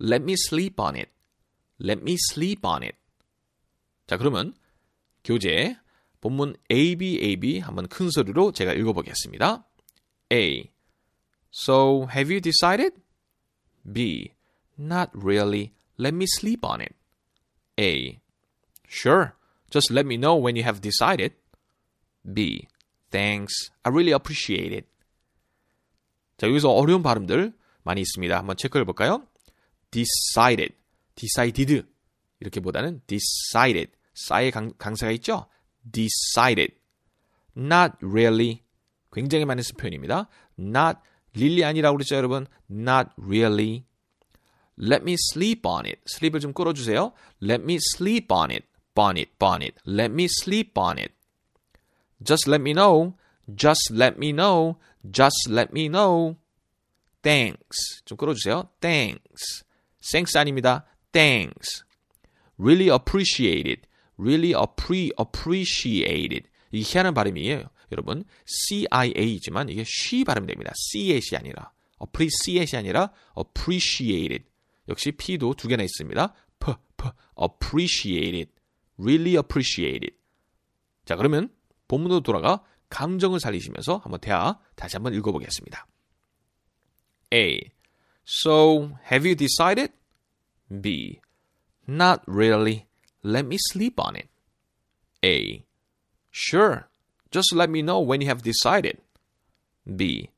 Let me sleep on it. Let me sleep on it. 자, 그러면 교재 본문 A, B, A, B 한번 큰 소리로 제가 읽어보겠습니다. A. So, have you decided? B. Not really. Let me sleep on it. A. Sure. Just let me know when you have decided. B. Thanks. I really appreciate it. 자, 여기서 어려운 발음들 많이 있습니다. 한번 체크해 볼까요? Decided, decided 이렇게 보다는 decided, 싸의 강, 강사가 있죠? decided, not really 굉장히 많은 쓰 표현입니다. not really 아니라고 그랬죠, 여러분? not really. Let me sleep on it. sleep을 좀 끌어주세요. Let me sleep on it. on it, on it. Let me sleep on it. Just let me know. Just let me know. Just let me know. Thanks. 좀 끌어주세요. Thanks. Thanks 아닙니다. Thanks. Really appreciate it. Really appre, appreciate it. 이 희한한 발음이에요. 여러분, CIA지만 이게 쉬 발음됩니다. CAT이 아니라. appreciate이 아니라 appreciate it. 역시 P도 두 개나 있습니다. P, P, appreciate it. Really appreciate it. 자, 그러면 본문으로 돌아가 감정을 살리시면서 한번 대화 다시 한번 읽어보겠습니다. A. So, have you decided? B. Not really. Let me sleep on it. A. Sure. Just let me know when you have decided. B.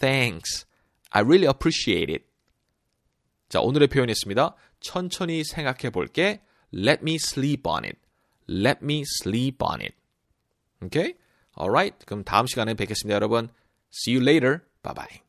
Thanks. I really appreciate it. 자, 오늘의 표현이었습니다. 천천히 생각해 볼게. Let me sleep on it. Let me sleep on it. Okay? Alright. 그럼 다음 시간에 뵙겠습니다, 여러분. See you later. Bye bye.